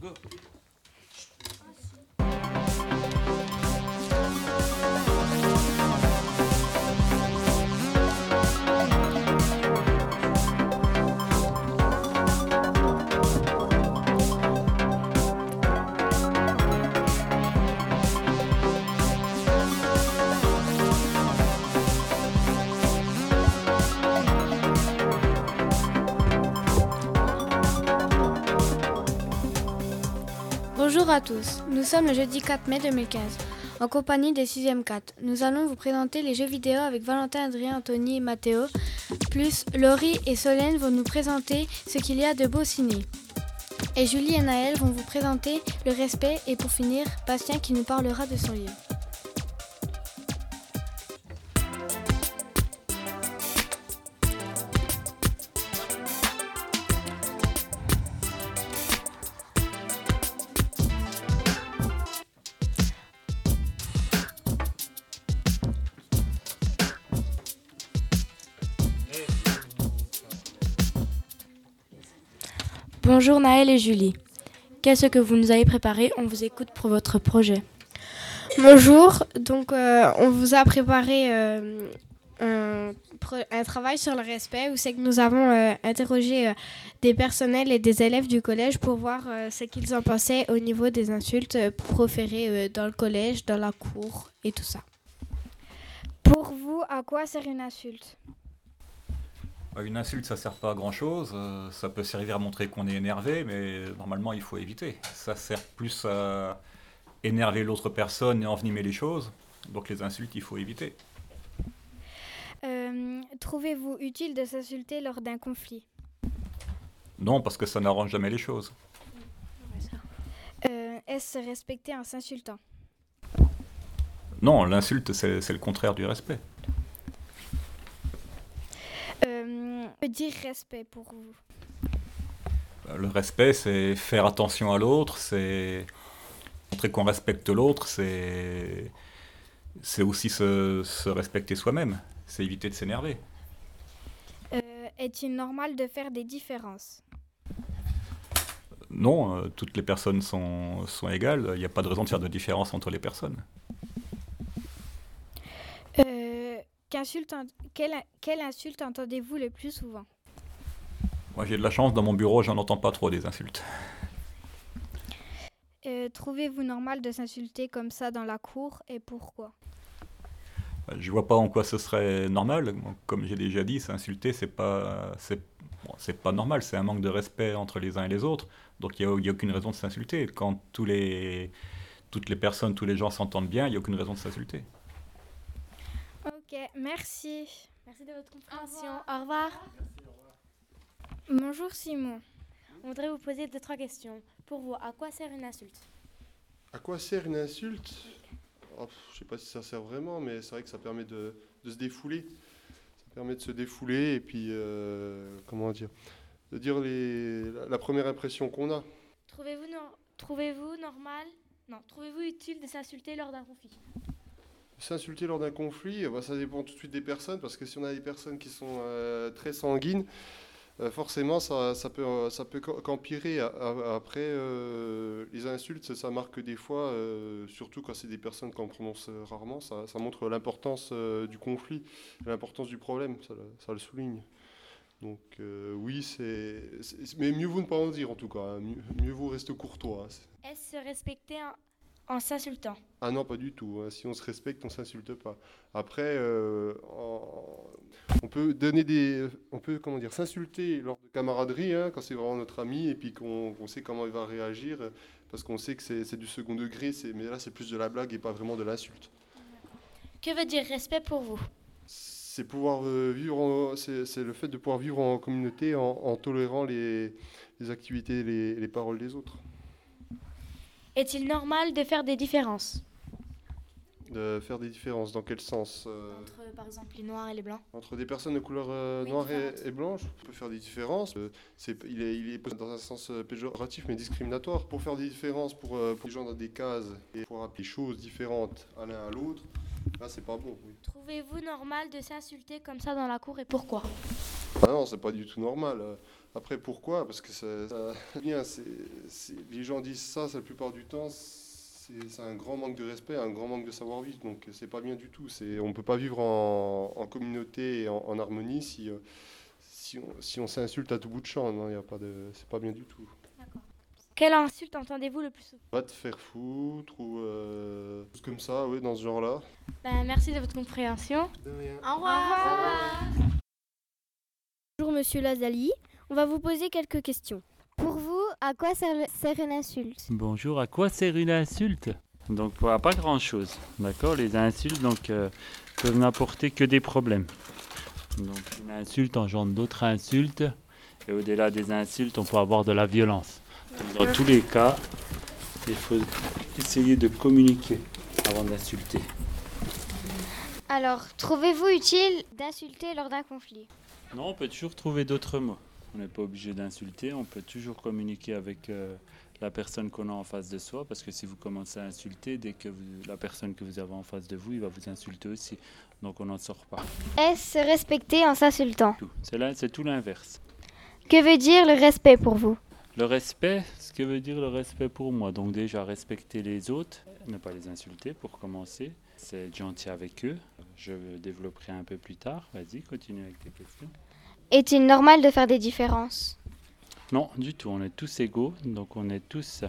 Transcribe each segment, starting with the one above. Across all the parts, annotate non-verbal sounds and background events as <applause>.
Go. Tous, nous sommes le jeudi 4 mai 2015, en compagnie des 6e 4. Nous allons vous présenter les jeux vidéo avec Valentin, Adrien, Anthony et Mathéo, plus Laurie et Solène vont nous présenter ce qu'il y a de beau ciné. Et Julie et Naël vont vous présenter le respect et pour finir, Bastien qui nous parlera de son livre. Bonjour Naël et Julie. Qu'est-ce que vous nous avez préparé On vous écoute pour votre projet. Bonjour, donc euh, on vous a préparé euh, un, travail sur le respect où c'est que nous avons euh, interrogé euh, des personnels et des élèves du collège pour voir euh, ce qu'ils en pensaient au niveau des insultes euh, proférées euh, dans le collège, dans la cour et tout ça. Pour vous, à quoi sert une insulte? Une insulte, ça sert pas à grand chose. ça peut servir à montrer qu'on est énervé, mais normalement, il faut éviter. Ça sert plus à énerver l'autre personne et envenimer les choses. Donc les insultes, il faut éviter. Euh, Trouvez-vous utile de s'insulter lors d'un conflit? Non, parce que ça n'arrange jamais les choses. Euh, Est-ce se respecter en s'insultant? Non, l'insulte, c'est c'est le contraire du respect. euh, que veut dire respect pour vous Euh, Le respect, c'est faire attention à l'autre, c'est montrer qu'on respecte l'autre, c'est c'est aussi se, se respecter soi-même, c'est éviter de s'énerver. Euh, Est-il normal de faire des différences? Non, euh, toutes les personnes sont, sont égales, il n'y a pas de raison de faire de différence entre les personnes. Quelle, quelle insulte entendez-vous le plus souvent? Moi j'ai de la chance, dans mon bureau, j'en entends pas trop des insultes. Euh, Trouvez-vous normal de s'insulter comme ça dans la cour et pourquoi? Euh, Je vois pas en quoi ce serait normal. Comme j'ai déjà dit, s'insulter, c'est pas, c'est, bon, pas normal. C'est un manque de respect entre les uns et les autres. Donc il n'y a, aucune raison de s'insulter. Quand tous les, toutes les personnes, tous les gens s'entendent bien, il n'y a aucune raison de s'insulter. Ok, merci. Merci de votre compréhension. Au revoir. Bonjour Simon. On voudrait vous poser deux, trois questions. Pour vous, à quoi sert une insulte? À quoi sert une insulte? Oh, Je sais pas si ça sert vraiment, mais c'est vrai que ça permet de, de se défouler. Ça permet de se défouler et puis, euh, comment dire, de dire les, la, la première impression qu'on a. Trouvez-vous normal? Non, trouvez-vous utile de s'insulter lors d'un conflit? S'insulter lors d'un conflit, euh, bah, ça dépend tout de suite des personnes, parce que si on a des personnes qui sont euh, très sanguines, euh, forcément ça, ça peut, ça peut qu'empirer. Après, les insultes, ça, marque des fois, surtout quand c'est des personnes qu'on prononce rarement, ça, montre l'importance du conflit, l'importance du problème, ça, le- souligne. Donc oui, c'est, mais mieux vous ne pas en dire en tout cas, hein. mieux, mieux vous rester courtois. hein. Est-ce se respecter en, s'insultant Ah non, pas du tout. hein. Si on se respecte, on s'insulte pas. Après, euh, on peut donner des, on peut comment dire, s'insulter lors de camaraderie hein, quand c'est vraiment notre ami et puis qu'on sait comment il va réagir parce qu'on sait que c'est du second degré. Mais là, c'est plus de la blague et pas vraiment de l'insulte. Que veut dire respect pour vous? C'est pouvoir euh, vivre, c'est c'est le fait de pouvoir vivre en communauté en, en tolérant les, les activités, les, les paroles des autres. Est-il normal de faire des différences De faire des différences. Dans quel sens euh, Entre par exemple les noirs et les blancs Entre des personnes de couleur euh, Oui, noire et, blanche, on peut faire des différences. Euh, c'est, il, est, il est dans un sens péjoratif mais discriminatoire. Pour faire des différences pour, euh, pour les gens dans des cases et pour appeler des choses différentes à l'un à l'autre, là c'est pas bon. oui. Trouvez-vous normal de s'insulter comme ça dans la cour et pourquoi? Ah non, c'est pas du tout normal. Après, pourquoi? Parce que ça, ça- <laughs> bien, les gens disent ça, la plupart du temps, c'est un grand manque de respect, un grand manque de savoir-vivre. Donc, c'est pas bien du tout. On ne peut pas vivre en, en communauté et en, en harmonie si, si on, si on s'insulte à tout bout de champ. Non, y a pas de, c'est pas bien du tout. Quelle insulte entendez-vous le plus souvent? Va te faire foutre ou euh, choses comme ça, oui, dans ce genre-là. Ben, Merci de votre compréhension. De rien. Au revoir. Bonjour Monsieur Lazali, on va vous poser quelques questions. Pour vous, à quoi sert, le- sert une insulte? Bonjour, à quoi sert une insulte? Donc pour- à pas grand chose, d'accord? Les insultes donc euh, peuvent n'apporter que des problèmes. Donc une insulte engendre d'autres insultes et au-delà des insultes, on peut avoir de la violence. Donc, dans tous les cas, il faut essayer de communiquer avant d'insulter. Alors, trouvez-vous utile d'insulter lors d'un conflit? Non, on peut toujours trouver d'autres mots. On n'est pas obligé d'insulter, on peut toujours communiquer avec euh, la personne qu'on a en face de soi, parce que si vous commencez à insulter, dès que vous- la personne que vous avez en face de vous, il va vous insulter aussi. Donc on n'en sort pas. Est-ce respecter en s'insultant? C'est tout l'inverse. Que veut dire le respect pour vous? Le respect, ce que veut dire le respect pour moi? Donc déjà respecter les autres, ne pas les insulter pour commencer. C'est être gentil avec eux. Je développerai un peu plus tard. Vas-y, continue avec tes questions. Est-il normal de faire des différences? Non, du tout. On est tous égaux. Donc, on est tous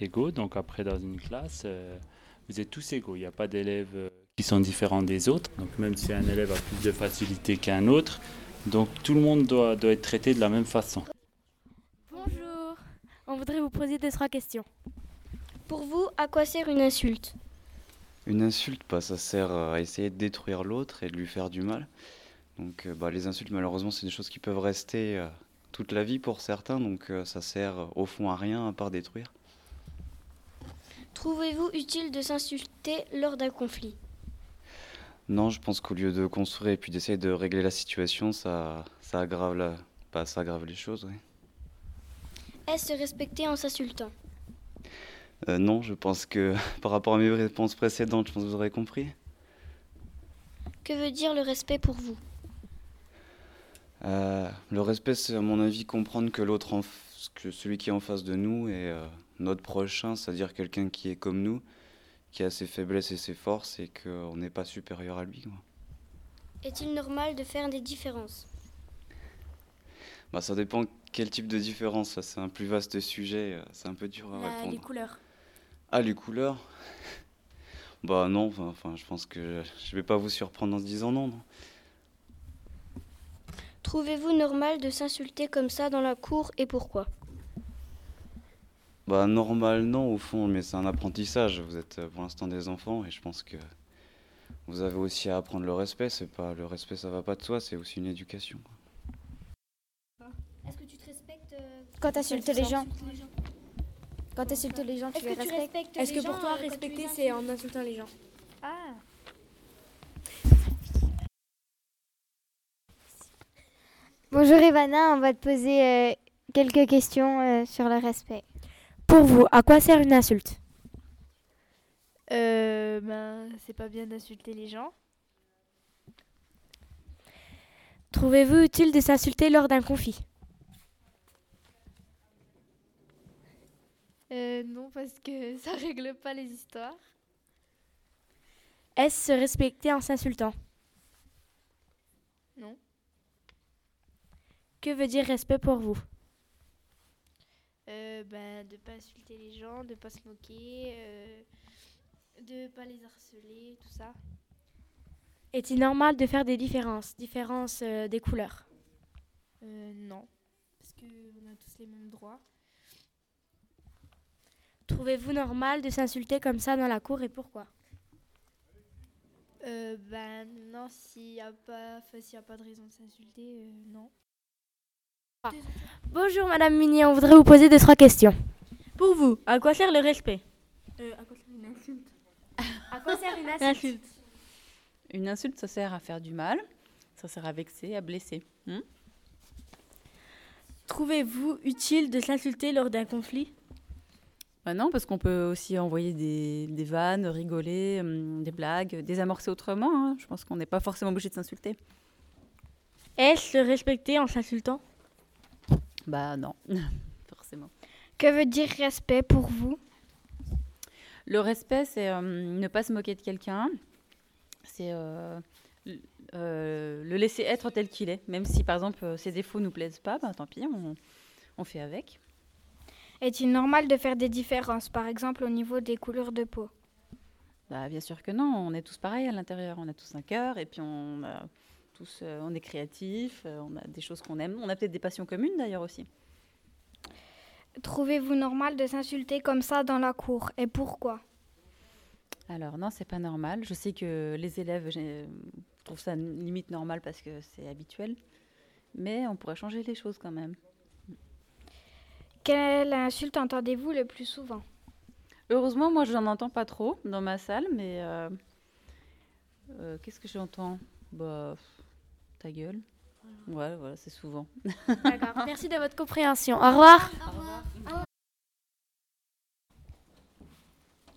égaux. Donc, après, dans une classe, euh, vous êtes tous égaux. Il n'y a pas d'élèves euh, qui sont différents des autres. Donc, même si un élève a plus de facilité qu'un autre, donc tout le monde doit, doit être traité de la même façon. Bonjour. On voudrait vous poser deux, trois questions. Pour vous, à quoi sert une insulte? Une insulte, bah, ça sert à essayer de détruire l'autre et de lui faire du mal. Donc euh, bah, les insultes, malheureusement, c'est des choses qui peuvent rester euh, toute la vie pour certains, donc euh, ça sert euh, au fond à rien à part détruire. Trouvez-vous utile de s'insulter lors d'un conflit? Non, je pense qu'au lieu de construire et puis d'essayer de régler la situation, ça, ça, aggrave, la, bah, ça aggrave les choses. oui. Est-ce respecter en s'insultant? Euh, non, je pense que <laughs> par rapport à mes réponses précédentes, je pense que vous aurez compris. Que veut dire le respect pour vous? Euh, le respect, c'est à mon avis comprendre que l'autre, que celui qui est en face de nous est euh, notre prochain, c'est-à-dire quelqu'un qui est comme nous, qui a ses faiblesses et ses forces et qu'on n'est pas supérieur à lui. Est-il normal de faire des différences? Bah, ça dépend quel type de différence, c'est un plus vaste sujet, euh, c'est un peu dur à répondre. les couleurs. Ah, les couleurs? Bah non, enfin, je pense que je vais pas vous surprendre en se disant non. non. Trouvez-vous normal de s'insulter comme ça dans la cour et pourquoi? Bah normal non au fond, mais c'est un apprentissage. Vous êtes euh, pour l'instant des enfants et je pense que vous avez aussi à apprendre le respect. C'est pas le respect, ça va pas de soi, c'est aussi une éducation. quoi. Est-ce que tu te respectes Quand tu insultes les gens, quand tu insultes les gens, tu les respectes Est-ce que pour toi, euh, respecter, c'est en insultant les gens Ah. Bonjour Ivana, on va te poser euh, quelques questions euh, sur le respect. Pour vous, à quoi sert une insulte? Euh, ben, c'est pas bien d'insulter les gens. Trouvez-vous utile de s'insulter lors d'un conflit? Euh, non, parce que <laughs> ça règle pas les histoires. Est-ce se respecter en s'insultant? Non. Que veut dire respect pour vous? Euh, ben, de pas insulter les gens, de pas se moquer, euh, de pas les harceler, tout ça. Est-il normal de faire des différences Différences euh, des couleurs? Euh, non, parce qu'on a tous les mêmes droits. Trouvez-vous normal de s'insulter comme ça dans la cour et pourquoi? Euh, ben, non, s'il n'y a, pas- enfin, s'il y a pas de raison de s'insulter, euh, non. Bonjour Madame Mini, on voudrait vous poser deux trois questions. Pour vous, à quoi sert le respect? Euh, à quoi sert une insulte? À quoi sert une insulte? Insulte. Une insulte, ça sert à faire du mal, ça sert à vexer, à blesser. Hmm Trouvez-vous utile de s'insulter lors d'un conflit? Bah non, parce qu'on peut aussi envoyer des, des vannes, rigoler, hum, des blagues, désamorcer autrement. hein. Je pense qu'on n'est pas forcément obligé de s'insulter. Est-ce se respecter en s'insultant? Bah non, <laughs> forcément. Que veut dire respect pour vous? Le respect, c'est euh, ne pas se moquer de quelqu'un. C'est euh, euh, le laisser être tel qu'il est. Même si, par exemple, ses défauts nous plaisent pas, bah, tant pis, on, on fait avec. Est-il normal de faire des différences, par exemple au niveau des couleurs de peau? Bah, Bien sûr que non, on est tous pareils à l'intérieur, on a tous un cœur et puis on, a tous, euh, on est créatifs, euh, on a des choses qu'on aime, on a peut-être des passions communes d'ailleurs aussi. Trouvez-vous normal de s'insulter comme ça dans la cour et pourquoi? Alors non, c'est pas normal. Je sais que les élèves trouvent ça limite normal parce que c'est habituel, mais on pourrait changer les choses quand même. Quelle insulte entendez-vous le plus souvent? Heureusement, moi, je n'en entends pas trop dans ma salle, mais euh, euh, qu'est-ce que j'entends? Bah, ta gueule. Ouais, voilà, c'est souvent. D'accord. Merci de votre compréhension. Au revoir. Au revoir.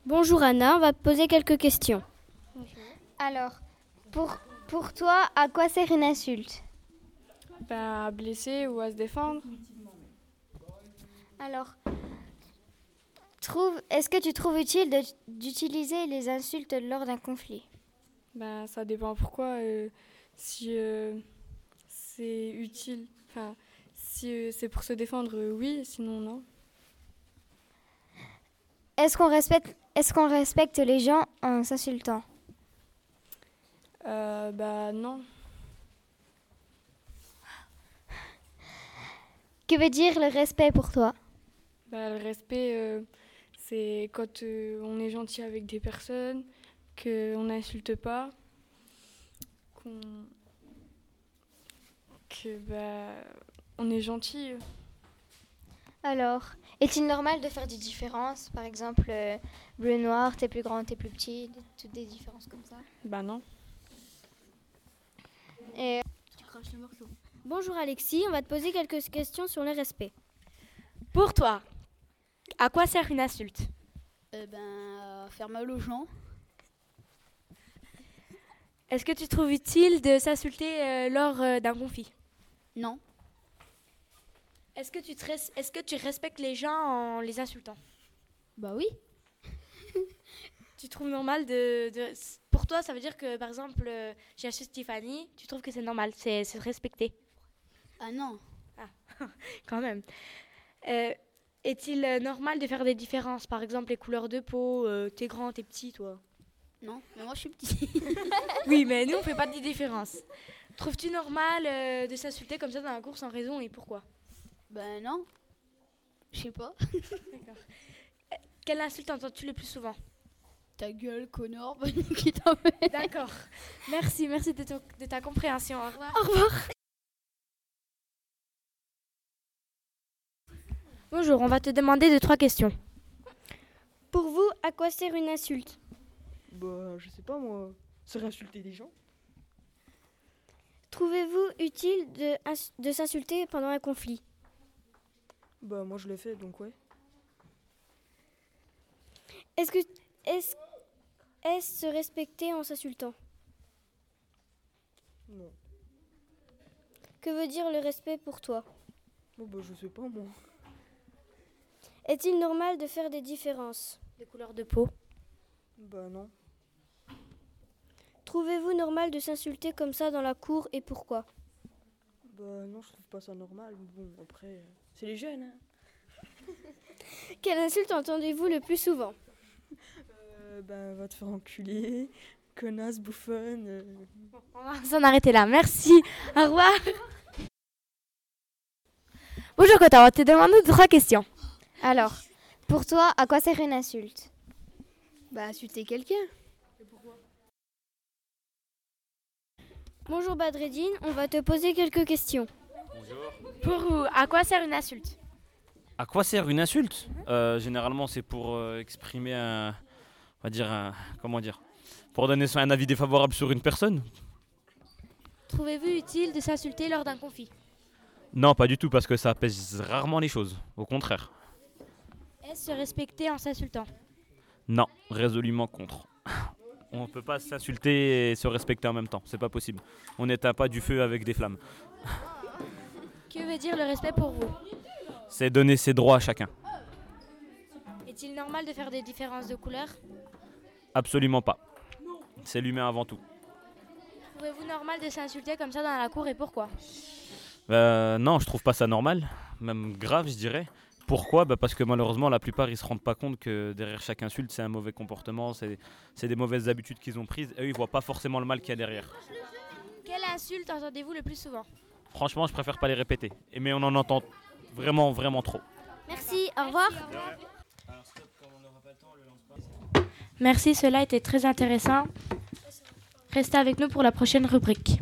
Bonjour Anna, on va te poser quelques questions. Bonjour. Alors, pour, pour toi, à quoi sert une insulte? Ben, À blesser ou à se défendre. Alors, trouve, est-ce que tu trouves utile d'utiliser les insultes lors d'un conflit? Ben, Ça dépend pourquoi. Euh, si euh, c'est utile, enfin, si euh, c'est pour se défendre, oui, sinon non. Est-ce qu'on respecte, est qu'on respecte les gens en s'insultant? Bah non. Que veut dire le respect pour toi? Bah, Le respect, euh, c'est quand euh, on est gentil avec des personnes, qu'on n'insulte pas, qu'on que bah, on est gentil. Alors, est-il normal de faire des différences? Par exemple, euh, bleu-noir, t'es plus grand, t'es plus petit, toutes des différences comme ça? Bah non. Et... Tu craches le morceau. Bonjour Alexis, on va te poser quelques questions sur le respect. Pour toi, à quoi sert une insulte? Eh ben, faire mal aux gens. Est-ce que tu trouves utile de s'insulter euh, lors euh, d'un conflit? Non. Est-ce que, tu est que tu respectes les gens en les insultant? Bah oui. <laughs> tu trouves normal de, Pour toi, ça veut dire que, par exemple, euh, j'ai acheté Stéphanie, tu trouves que c'est normal, c'est respecté Ah non. Ah, <laughs> quand même. Est-il euh, normal de faire des différences? Par exemple, les couleurs de peau, euh, t'es grand, t'es petit, toi? Non, mais moi je suis petit. <laughs> oui, mais nous on fait pas de différences. Trouves-tu normal euh, de s'insulter comme ça dans la course sans raison et pourquoi? Ben non. Je sais pas. <laughs> D'accord. Quelle insulte entends-tu le plus souvent? Ta gueule, connard, <laughs> bonne D'accord. Merci, merci de, de ta compréhension. Au revoir. Au revoir. Bonjour, on va te demander deux, trois questions. Pour vous, à quoi sert une insulte? Bah, je sais pas moi. C'est insulter des gens. Trouvez-vous utile de, de s'insulter pendant un conflit? Bah, moi je l'ai fait donc ouais. Est-ce que. Est-ce est se respecter en s'insultant? Non. Que veut dire le respect pour toi? Bah, je sais pas moi. Est-il normal de faire des différences Des couleurs de peau Bah non. Trouvez-vous normal de s'insulter comme ça dans la cour et pourquoi? Bah non, je trouve pas ça normal. Bon, après, c'est les jeunes. Hein. <laughs> Quelle insulte entendez-vous le plus souvent? Euh, Bah va te faire enculer, connasse, bouffonne. Euh. on va s'en arrêter là. Merci. Au revoir. Bonjour Cotin, on va te demander trois questions. Alors, pour toi, à quoi sert une insulte? Bah, insulter quelqu'un. Bonjour Badreddine, on va te poser quelques questions. Bonjour. Pour vous, à quoi sert une insulte? À quoi sert une insulte? Euh, Généralement, c'est pour euh, exprimer un, on va dire un, comment dire, pour donner un avis défavorable sur une personne. Trouvez-vous utile de s'insulter lors d'un conflit? Non, pas du tout, parce que ça apaise rarement les choses. Au contraire. Se respecter en s'insultant Non, résolument contre. <laughs> On ne peut pas s'insulter et se respecter en même temps, c'est pas possible. On n'éteint pas du feu avec des flammes. Que veut dire le respect pour vous? C'est donner ses droits à chacun. Est-il normal de faire des différences de couleurs Absolument pas. C'est l'humain avant tout. Trouvez-vous normal de s'insulter comme ça dans la cour et pourquoi? Euh, non, je trouve pas ça normal, même grave, je dirais. Pourquoi? Bah, Parce que malheureusement, la plupart, ils se rendent pas compte que derrière chaque insulte, c'est un mauvais comportement, c'est des mauvaises habitudes qu'ils ont prises. Et eux, ils voient pas forcément le mal qu'il y a derrière. Quelle insulte entendez-vous le plus souvent? Franchement, je préfère pas les répéter. Et mais on en entend vraiment, vraiment trop. Merci, au revoir. Merci, cela était très intéressant. Restez avec nous pour la prochaine rubrique.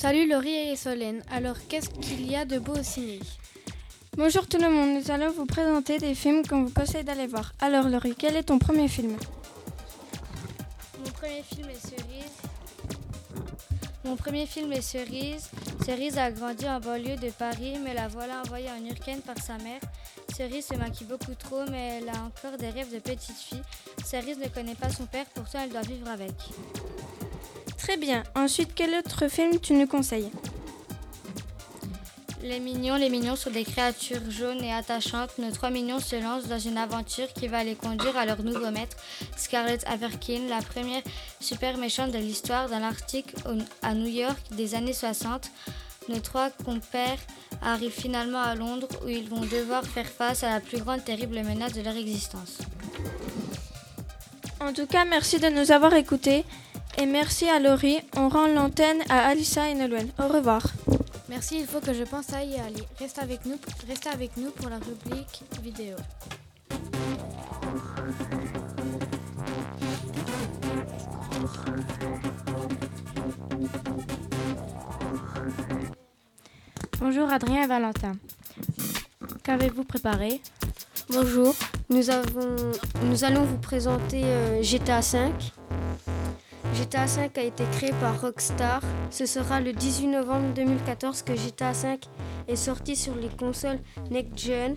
Salut Laurie et Solène. Alors, qu'est-ce qu'il y a de beau au ciné? Bonjour tout le monde, nous allons vous présenter des films qu'on vous conseille d'aller voir. Alors Laurie, quel est ton premier film? Mon premier film est Cerise. Mon premier film est Cerise. Cerise a grandi en banlieue de Paris, mais la voilà envoyée en Urken par sa mère. Cerise se maquille beaucoup trop, mais elle a encore des rêves de petite fille. Cerise ne connaît pas son père, pourtant elle doit vivre avec. Très bien. Ensuite, quel autre film tu nous conseilles Les mignons, les mignons sont des créatures jaunes et attachantes. Nos trois mignons se lancent dans une aventure qui va les conduire à leur nouveau maître, Scarlett Averkin, la première super méchante de l'histoire dans l'Arctique à New York des années 60. Nos trois compères arrivent finalement à Londres où ils vont devoir faire face à la plus grande terrible menace de leur existence. En tout cas, merci de nous avoir écoutés. Et merci à Laurie. On rend l'antenne à Alissa et Nolwenn. Au revoir. Merci, il faut que je pense à y aller. Reste avec nous, restez avec nous pour la rubrique vidéo. Bonjour Adrien et Valentin. Qu'avez-vous préparé? Bonjour, nous, avons, nous allons vous présenter euh, GTA V. GTA V a été créé par Rockstar. Ce sera le 18 novembre 2014 que GTA V est sorti sur les consoles Next Gen.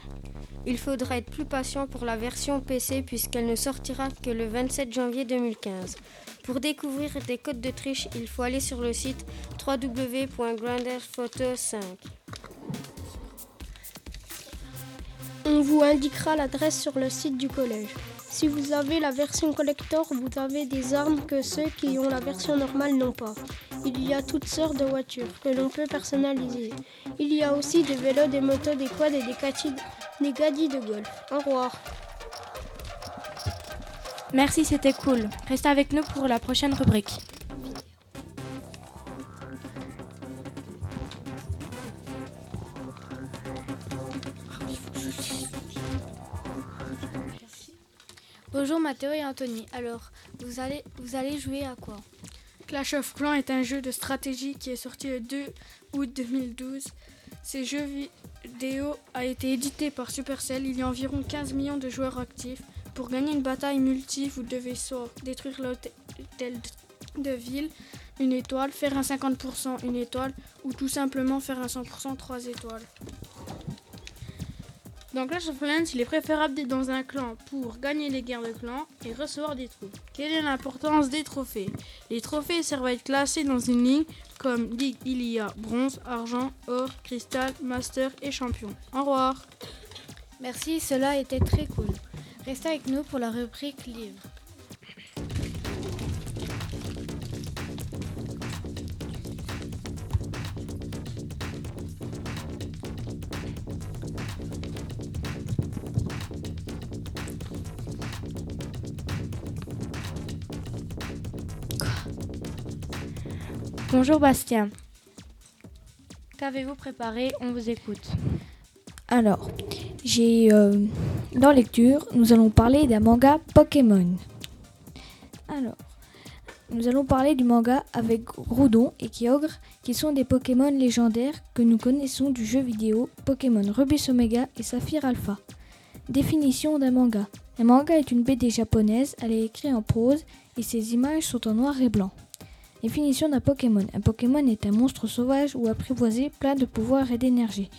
Il faudra être plus patient pour la version PC puisqu'elle ne sortira que le 27 janvier 2015. Pour découvrir des codes de triche, il faut aller sur le site www.granderphoto5. On vous indiquera l'adresse sur le site du collège. Si vous avez la version collector, vous avez des armes que ceux qui ont la version normale n'ont pas. Il y a toutes sortes de voitures que l'on peut personnaliser. Il y a aussi des vélos, des motos, des quads et des, cati- des gadis de golf. Au revoir. Merci, c'était cool. Restez avec nous pour la prochaine rubrique. Bonjour Mathéo et Anthony. Alors, vous allez, vous allez jouer à quoi? Clash of Clans est un jeu de stratégie qui est sorti le 2 août 2012. Ce jeu vidéo a été édité par Supercell. Il y a environ 15 millions de joueurs actifs. Pour gagner une bataille multi, vous devez soit détruire l'hôtel de ville, une étoile, faire un 50% une étoile, ou tout simplement faire un 100% 3 étoiles. Dans Clash of Clans, il est préférable d'être dans un clan pour gagner les guerres de clans et recevoir des troupes. Quelle est l'importance des trophées? Les trophées servent à être classés dans une ligne comme ligue il bronze, argent, or, cristal, master et champion. Au revoir. Merci, cela était très cool. Restez avec nous pour la rubrique livre. Bonjour Bastien. Qu'avez-vous préparé On vous écoute. Alors, j'ai euh, dans lecture, nous allons parler d'un manga Pokémon. Alors, nous allons parler du manga avec Groudon et Kyogre, qui sont des Pokémon légendaires que nous connaissons du jeu vidéo Pokémon Rubis Omega et Saphir Alpha. Définition d'un manga. Un manga est une BD japonaise, elle est écrite en prose et ses images sont en noir et blanc. Définition d'un Pokémon. Un Pokémon est un monstre sauvage ou apprivoisé plein de pouvoir et d'énergie.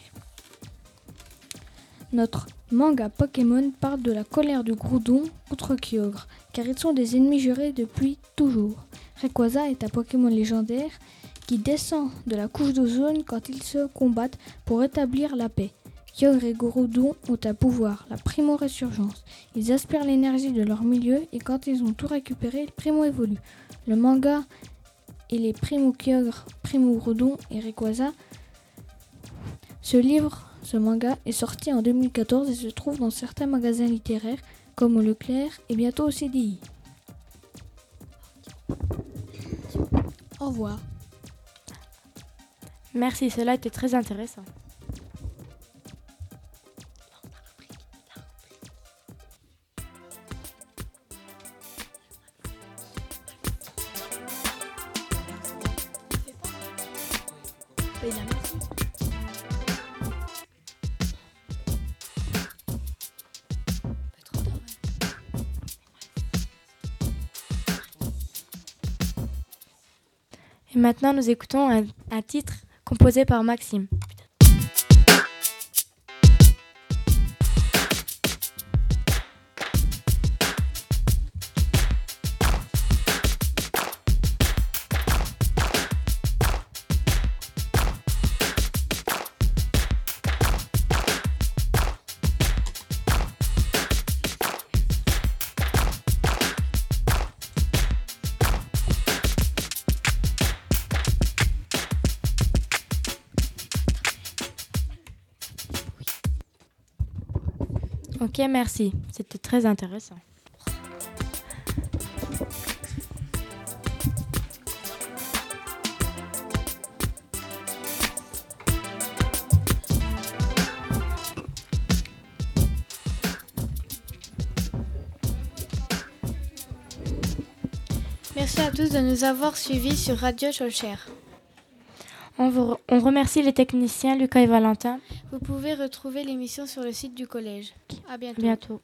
Notre Manga Pokémon parle de la colère du Groudon contre Kyogre, car ils sont des ennemis jurés depuis toujours. Rayquaza est un Pokémon légendaire qui descend de la couche d'ozone quand ils se combattent pour établir la paix. Kyogre et Groudon ont un pouvoir, la primo-résurgence. Ils aspirent l'énergie de leur milieu et quand ils ont tout récupéré, ils primo-évoluent. Le manga et les Primo Kyogre, Primo Groudon et Rayquaza. Ce livre, ce manga, est sorti en 2014 et se trouve dans certains magasins littéraires comme Leclerc et bientôt au CDI. Au revoir. Merci, cela était très intéressant. Et maintenant, nous écoutons un, un titre composé par Maxime. Ok, merci. C'était très intéressant. Merci à tous de nous avoir suivis sur Radio Cholcher. On, vous- on remercie les techniciens Lucas et Valentin. Vous pouvez retrouver l'émission sur le site du collège. À bientôt. Bientôt.